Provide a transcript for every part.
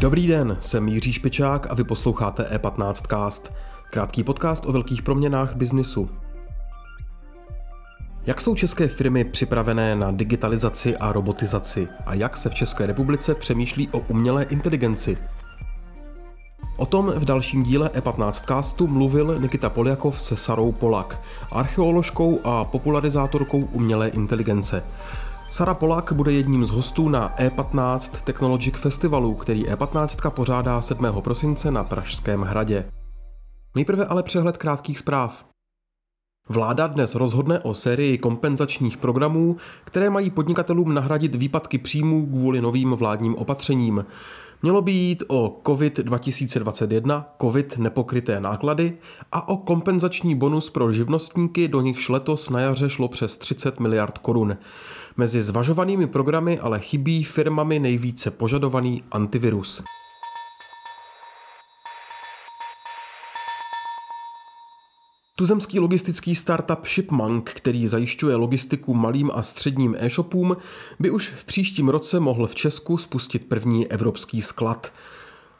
Dobrý den, jsem Jiří Špičák a vy posloucháte E15cast, krátký podcast o velkých proměnách biznisu. Jak jsou české firmy připravené na digitalizaci a robotizaci a jak se v České republice přemýšlí o umělé inteligenci? O tom v dalším díle E15 castu mluvil Nikita Poljakov se Sarou Polak, archeoložkou a popularizátorkou umělé inteligence. Sara Polak bude jedním z hostů na E15 Technologic Festivalu, který E15 pořádá 7. prosince na Pražském hradě. Nejprve ale přehled krátkých zpráv. Vláda dnes rozhodne o sérii kompenzačních programů, které mají podnikatelům nahradit výpadky příjmů kvůli novým vládním opatřením. Mělo by jít o COVID 2021, COVID nepokryté náklady a o kompenzační bonus pro živnostníky, do nichž letos na jaře šlo přes 30 miliard korun. Mezi zvažovanými programy ale chybí firmami nejvíce požadovaný antivirus. Tuzemský logistický startup Shipmonk, který zajišťuje logistiku malým a středním e-shopům, by už v příštím roce mohl v Česku spustit první evropský sklad.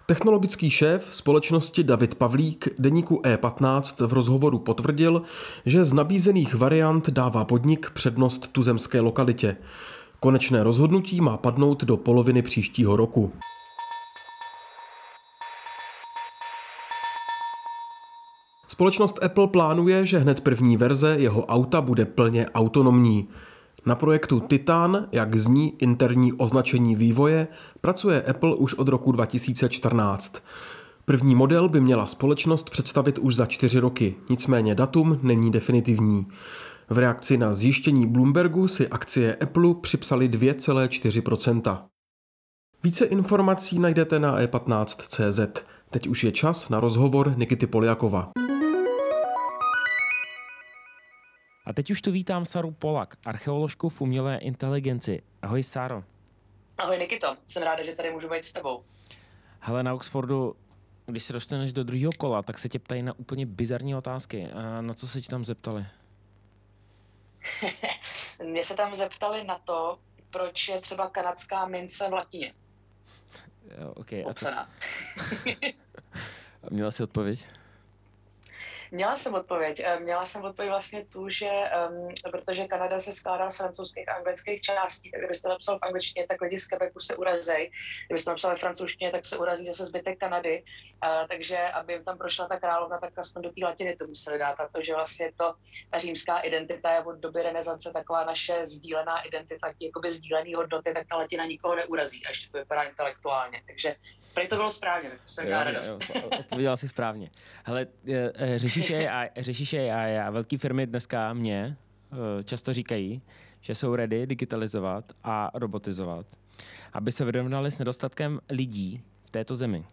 Technologický šéf společnosti David Pavlík deníku E15 v rozhovoru potvrdil, že z nabízených variant dává podnik přednost tuzemské lokalitě. Konečné rozhodnutí má padnout do poloviny příštího roku. Společnost Apple plánuje, že hned první verze jeho auta bude plně autonomní. Na projektu Titan, jak zní interní označení vývoje, pracuje Apple už od roku 2014. První model by měla společnost představit už za čtyři roky, nicméně datum není definitivní. V reakci na zjištění Bloombergu si akcie Apple připsali 2,4%. Více informací najdete na e15.cz. Teď už je čas na rozhovor Nikity Poljakova. A teď už tu vítám Saru Polak, archeoložku v umělé inteligenci. Ahoj, Sáro. Ahoj, Nikito. Jsem ráda, že tady můžu být s tebou. Hele, na Oxfordu, když se dostaneš do druhého kola, tak se tě ptají na úplně bizarní otázky. A na co se ti tam zeptali? Mě se tam zeptali na to, proč je třeba kanadská mince v latině. Jo, okay. A co jsi... Měla jsi odpověď? Měla jsem odpověď. Eh, měla jsem odpověď vlastně tu, že um, protože Kanada se skládá z francouzských a anglických částí, tak kdybyste napsal v angličtině, tak lidi z Quebecu se urazí. Kdybyste napsal ve francouzštině, tak se urazí zase zbytek Kanady. Uh, takže aby jim tam prošla ta královna, tak aspoň do té latiny to museli dát. A to, že vlastně to, ta římská identita je od doby renesance taková naše sdílená identita, jakoby sdílený hodnoty, tak ta latina nikoho neurazí. A ještě to vypadá intelektuálně. Takže Prý to bylo správně, tak to jsem jo, radost. odpověděla si správně. Hele, e, řešíš AI, řešíš AI a velké firmy dneska mě e, často říkají, že jsou ready digitalizovat a robotizovat, aby se vyrovnali s nedostatkem lidí v této zemi.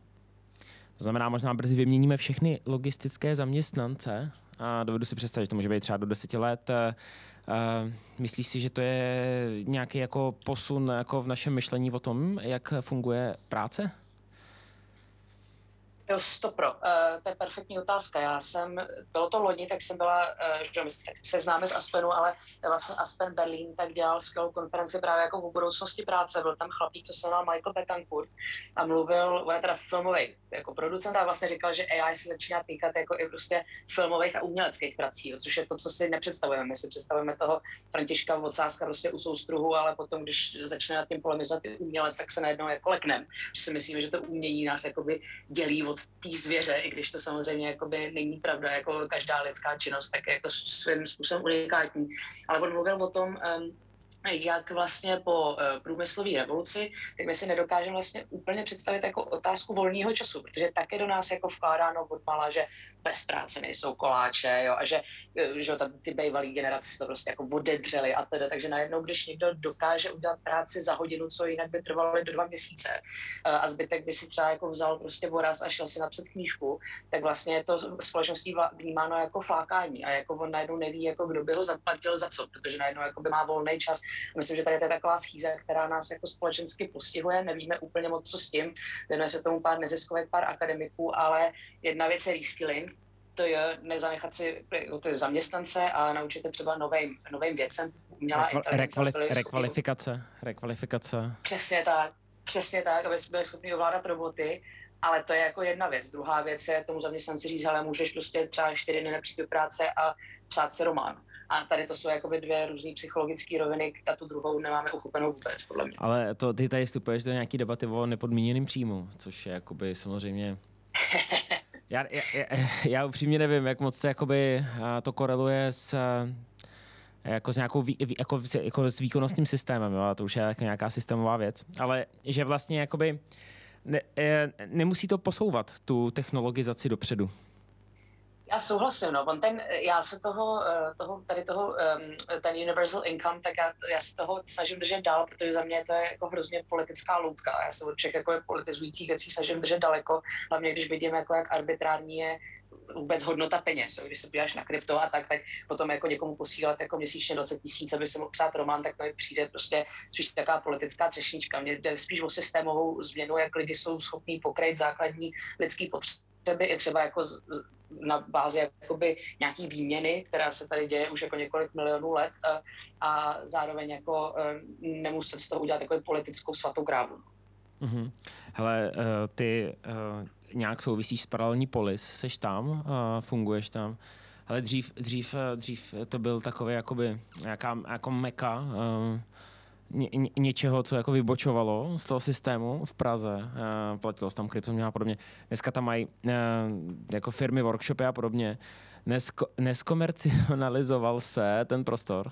To znamená, možná brzy vyměníme všechny logistické zaměstnance a dovedu si představit, že to může být třeba do deseti let. Uh, myslíš si, že to je nějaký jako posun jako v našem myšlení o tom, jak funguje práce? Jo, stopro. Uh, to je perfektní otázka. Já jsem, bylo to loni, tak jsem byla, uh, že my se známe z Aspenu, ale vlastně Aspen Berlin tak dělal skvělou konferenci právě jako o budoucnosti práce. Byl tam chlapík, co se jmenoval Michael Betancourt a mluvil, on je teda filmový jako producent a vlastně říkal, že AI se začíná týkat jako i prostě filmových a uměleckých prací, jo, což je to, co si nepředstavujeme. My si představujeme toho Františka Vocáska prostě u soustruhu, ale potom, když začne nad tím polemizovat umělec, tak se najednou jako leknem, že si myslíme, že to umění nás jakoby dělí od té zvěře, i když to samozřejmě jakoby není pravda, jako každá lidská činnost, tak je jako svým způsobem unikátní. Ale on mluvil o tom, um, jak vlastně po uh, průmyslové revoluci, tak my si nedokážeme vlastně úplně představit jako otázku volného času, protože také do nás jako vkládáno od mala, že bez práce nejsou koláče, jo, a že, eh, že tam ty bývalé generace si to prostě jako odedřely a tedy, takže najednou, když někdo dokáže udělat práci za hodinu, co jinak by trvalo do dva měsíce uh, a zbytek by si třeba jako vzal prostě voraz a šel si napsat knížku, tak vlastně je to společností vnímáno jako flákání a jako on najednou neví, jako kdo by ho zaplatil za co, protože najednou jako by má volný čas myslím, že tady to je taková schýze, která nás jako společensky postihuje, nevíme úplně moc, co s tím. Věnuje se tomu pár neziskových, pár akademiků, ale jedna věc je reskilling, to je nezanechat si ty zaměstnance a naučit je třeba novým, novým věcem. Umělá Rekvalif, rekvalifikace, rekvalifikace. Přesně tak, přesně tak, aby byli schopni ovládat roboty. Ale to je jako jedna věc. Druhá věc je tomu zaměstnanci říct, ale můžeš prostě třeba čtyři dny nepřijít do práce a psát si román. A tady to jsou jakoby dvě různé psychologické roviny, a tu druhou nemáme uchopenou vůbec, podle mě. Ale to ty tady vstupuješ do nějaký debaty o nepodmíněným příjmu, což je jakoby samozřejmě... já, já, já, já upřímně nevím, jak moc to, jakoby, to koreluje s jako s, nějakou, jako, jako s výkonnostním systémem, jo? to už je jako nějaká systémová věc, ale že vlastně jakoby ne, e, nemusí to posouvat tu technologizaci dopředu. Já souhlasím, no. On ten, já se toho, eh, toho, tady toho, ten universal income, tak já, já se toho snažím držet dál, protože za mě to je jako hrozně politická loutka. Já se od všech jako politizujících věcí snažím držet daleko, hlavně když vidím, jako jak arbitrární je vůbec hodnota peněz. Když se podíváš na krypto a tak, tak potom jako někomu posílat jako měsíčně 20 tisíc, aby se mohl psát román, tak to mi přijde prostě spíš taková politická třešnička. Mně jde spíš o systémovou změnu, jak lidi jsou schopní pokryt základní lidský potřeby, i třeba jako z, na bázi jakoby nějaký výměny, která se tady děje už jako několik milionů let a, a zároveň jako e, nemuset z toho udělat takovou politickou svatou krávu. Mm-hmm. Hele, uh, ty uh, nějak souvisíš s paralelní polis, seš tam, funguješ tam, ale dřív, dřív, dřív to byl takový jakoby nějaká jako meka ně, ně, něčeho, co jako vybočovalo z toho systému v Praze. Uh, platilo se tam kryptoměna a podobně. Dneska tam mají uh, jako firmy, workshopy a podobně. Nesko, neskomercionalizoval se ten prostor?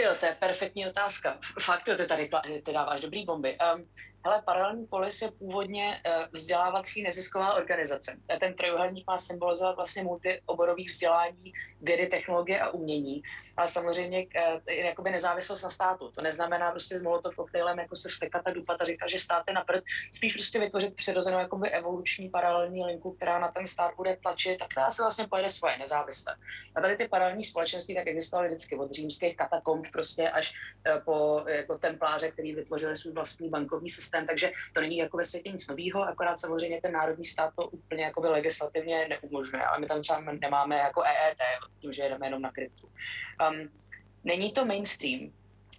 Ty to je perfektní otázka. Fakt, ty tady ty dáváš dobrý bomby. Um, hele, Paralelní polis je původně uh, vzdělávací nezisková organizace. Ten trojuhelník má symbolizovat vlastně multioborový vzdělání vědy, technologie a umění, ale samozřejmě uh, jakoby nezávislost na státu. To neznamená prostě s molotov koktejlem jako se vstekat a dupat a říkat, že stát je naprd. Spíš prostě vytvořit přirozenou jakoby evoluční paralelní linku, která na ten stát bude tlačit a která se vlastně pojede svoje nezávisle. A tady ty paralelní společenství tak existovaly vždycky od římských katakomb prostě až uh, po jako templáře, který vytvořili svůj vlastní bankovní systém, takže to není jako ve světě nic nového, akorát samozřejmě ten národní stát to úplně jako legislativně neumožňuje, ale my tam třeba nemáme jako EET, tím, že jedeme jenom na kryptu. Um, není to mainstream,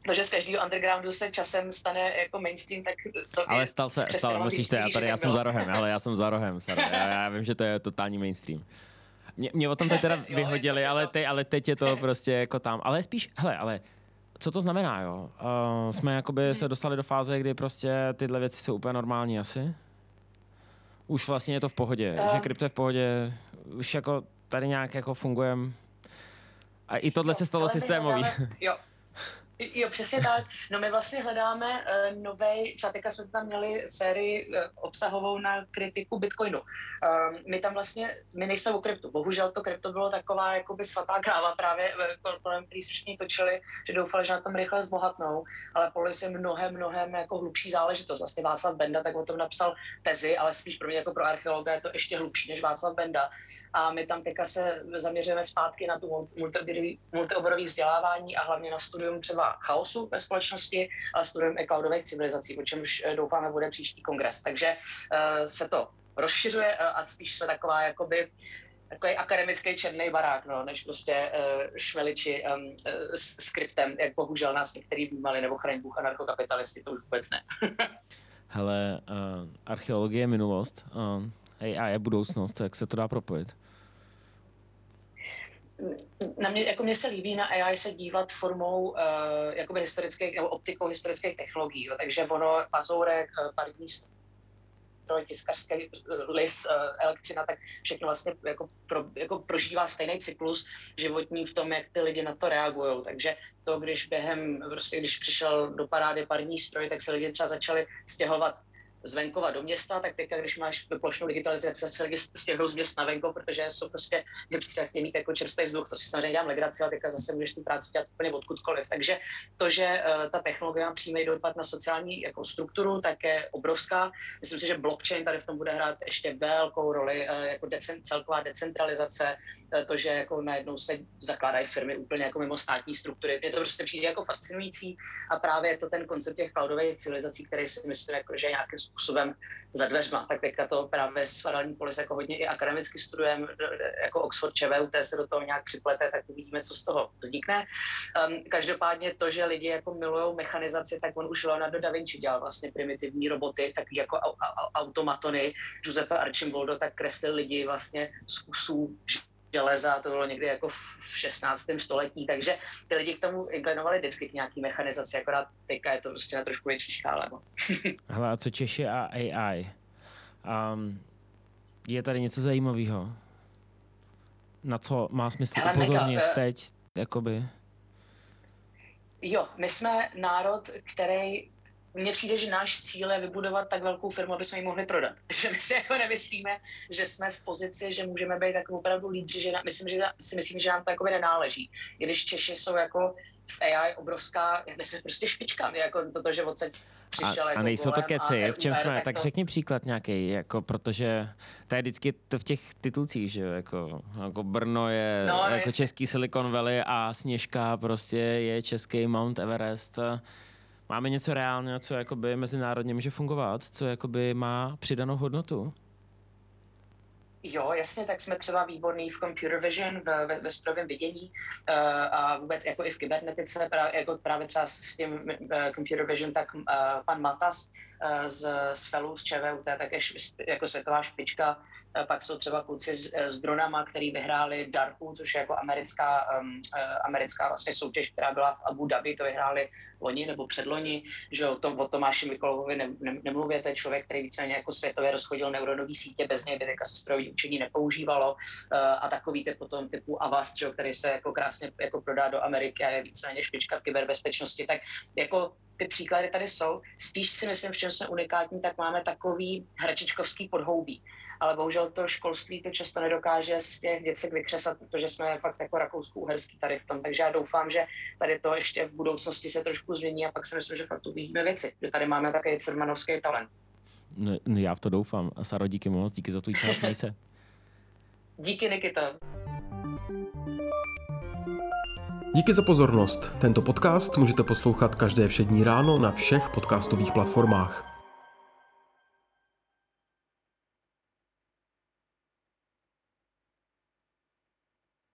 to, že z každého undergroundu se časem stane jako mainstream, tak to Ale stal se, stal, musíš to, já tady, já jsem za rohem, ale já jsem za rohem, Sara, já, já vím, že to je totální mainstream. Mě, mě o tom teď teda vyhodili, ale, te, ale teď je to prostě jako tam. Ale spíš, hele, ale co to znamená, jo? Uh, jsme jakoby se dostali do fáze, kdy prostě tyhle věci jsou úplně normální asi? Už vlastně je to v pohodě, uh. že krypto je v pohodě, už jako tady nějak jako fungujeme. A i tohle jo, se stalo systémový. jo, Jo, přesně tak. No my vlastně hledáme uh, novej, třeba teďka jsme tam měli sérii uh, obsahovou na kritiku Bitcoinu. Uh, my tam vlastně, my nejsme u kryptu. Bohužel to krypto bylo taková jakoby svatá kráva právě, kolem který se všichni točili, že doufali, že na tom rychle zbohatnou, ale polis je mnohem, mnohem jako hlubší záležitost. Vlastně Václav Benda tak o tom napsal tezi, ale spíš pro mě jako pro archeologa je to ještě hlubší než Václav Benda. A my tam teďka se zaměřujeme zpátky na tu multioborový vzdělávání a hlavně na studium třeba chaosu ve společnosti, ale studujeme i cloudových civilizací, o čemž eh, doufáme bude příští kongres. Takže uh, se to rozšiřuje uh, a spíš jsme taková jakoby takový akademický černý barák, no, než prostě uh, šveliči um, s skriptem, jak bohužel nás některý vnímali, nebo chraň Bůh anarchokapitalisty, to už vůbec ne. Hele, uh, archeologie je minulost, uh, AI je budoucnost, jak se to dá propojit? Na mě, jako mě se líbí na AI se dívat formou uh, jakoby historických, nebo optikou historických technologií. Jo. Takže ono, pazourek, uh, paritní stroj, tiskařský uh, lis, uh, elektřina, tak všechno vlastně jako, pro, jako prožívá stejný cyklus životní v tom, jak ty lidi na to reagují. Takže to, když během, prostě když přišel do parády parní stroj, tak se lidi třeba začali stěhovat z venkova do města, tak teďka, když máš plošnou digitalizaci, se stěhují z měst na venkov, protože jsou prostě hipstři mít jako čerstvý vzduch, to si samozřejmě dělám legraci, ale teďka zase můžeš tu práci dělat úplně odkudkoliv. Takže to, že uh, ta technologie má přímý dopad na sociální jako strukturu, tak je obrovská. Myslím si, že blockchain tady v tom bude hrát ještě velkou roli, uh, jako decent, celková decentralizace, uh, to, že jako najednou se zakládají firmy úplně jako mimo státní struktury. Mě to prostě přijde jako fascinující a právě to ten koncept těch cloudových civilizací, který si myslím, jako, že nějakým způsobem za dveřma. Tak teďka to právě s Farální polis jako hodně i akademicky studujeme, jako Oxford ČVUT se do toho nějak připlete, tak uvidíme, co z toho vznikne. Um, každopádně to, že lidi jako milují mechanizaci, tak on už Leonardo da Vinci dělal vlastně primitivní roboty, tak jako au, au, automatony. Giuseppe Archimboldo tak kreslil lidi vlastně z kusů železa, to bylo někdy jako v 16. století, takže ty lidi k tomu inklinovali vždycky k nějaký mechanizaci, akorát teďka je to prostě na trošku větší škále. No. Hele, a co Češi a AI? Um, je tady něco zajímavého? Na co má smysl Hele, upozornit mega, uh, teď? Jakoby? Jo, my jsme národ, který mně přijde, že náš cíl je vybudovat tak velkou firmu, aby jsme ji mohli prodat. Že my si jako nemyslíme, že jsme v pozici, že můžeme být jako opravdu lídři, že na, myslím, že si myslím, že nám to jako nenáleží. I když Češi jsou jako v AI obrovská, my jsme prostě špička, jako toto, že odsaď přišel a, jako a nejsou to keci, v čem jsme, tak, tak to... řekni příklad nějaký, jako protože to je vždycky to v těch titulcích, že jako, jako Brno je no, jako jestli... český Silicon Valley a Sněžka prostě je český Mount Everest. Máme něco reálného, co jakoby mezinárodně může fungovat, co jakoby má přidanou hodnotu? Jo, jasně, tak jsme třeba výborní v computer vision, v, ve, ve strojovém vidění uh, a vůbec jako i v kybernetice, právě, jako právě třeba s tím uh, computer vision, tak uh, pan Matas z, z FELu, z ČVUT, tak je jako světová špička. Uh, pak jsou třeba kluci s, s dronama, který vyhráli DARPu, což je jako americká, um, americká vlastně soutěž, která byla v Abu Dhabi, to vyhráli loni nebo předloni, že o tom o Tomáši Mikolovovi ne, ne, nemluvě, to je člověk, který víceméně jako světově rozchodil neuronové sítě, bez něj by teďka se strojové učení nepoužívalo a takový typ potom typu Avast, že, který se jako krásně jako prodá do Ameriky a je víceméně špička v kyberbezpečnosti, tak jako ty příklady tady jsou. Spíš si myslím, v čem jsme unikátní, tak máme takový hračičkovský podhoubí ale bohužel to školství to často nedokáže z těch věcí vykřesat, protože jsme fakt jako rakouskou-uherský tady v tom. Takže já doufám, že tady to ještě v budoucnosti se trošku změní a pak si myslím, že fakt uvidíme věci, že tady máme takový cermanovský talent. No, no, já v to doufám. A Saro, díky moc, díky za čas, měj se. Díky, Nikita. Díky za pozornost. Tento podcast můžete poslouchat každé všední ráno na všech podcastových platformách.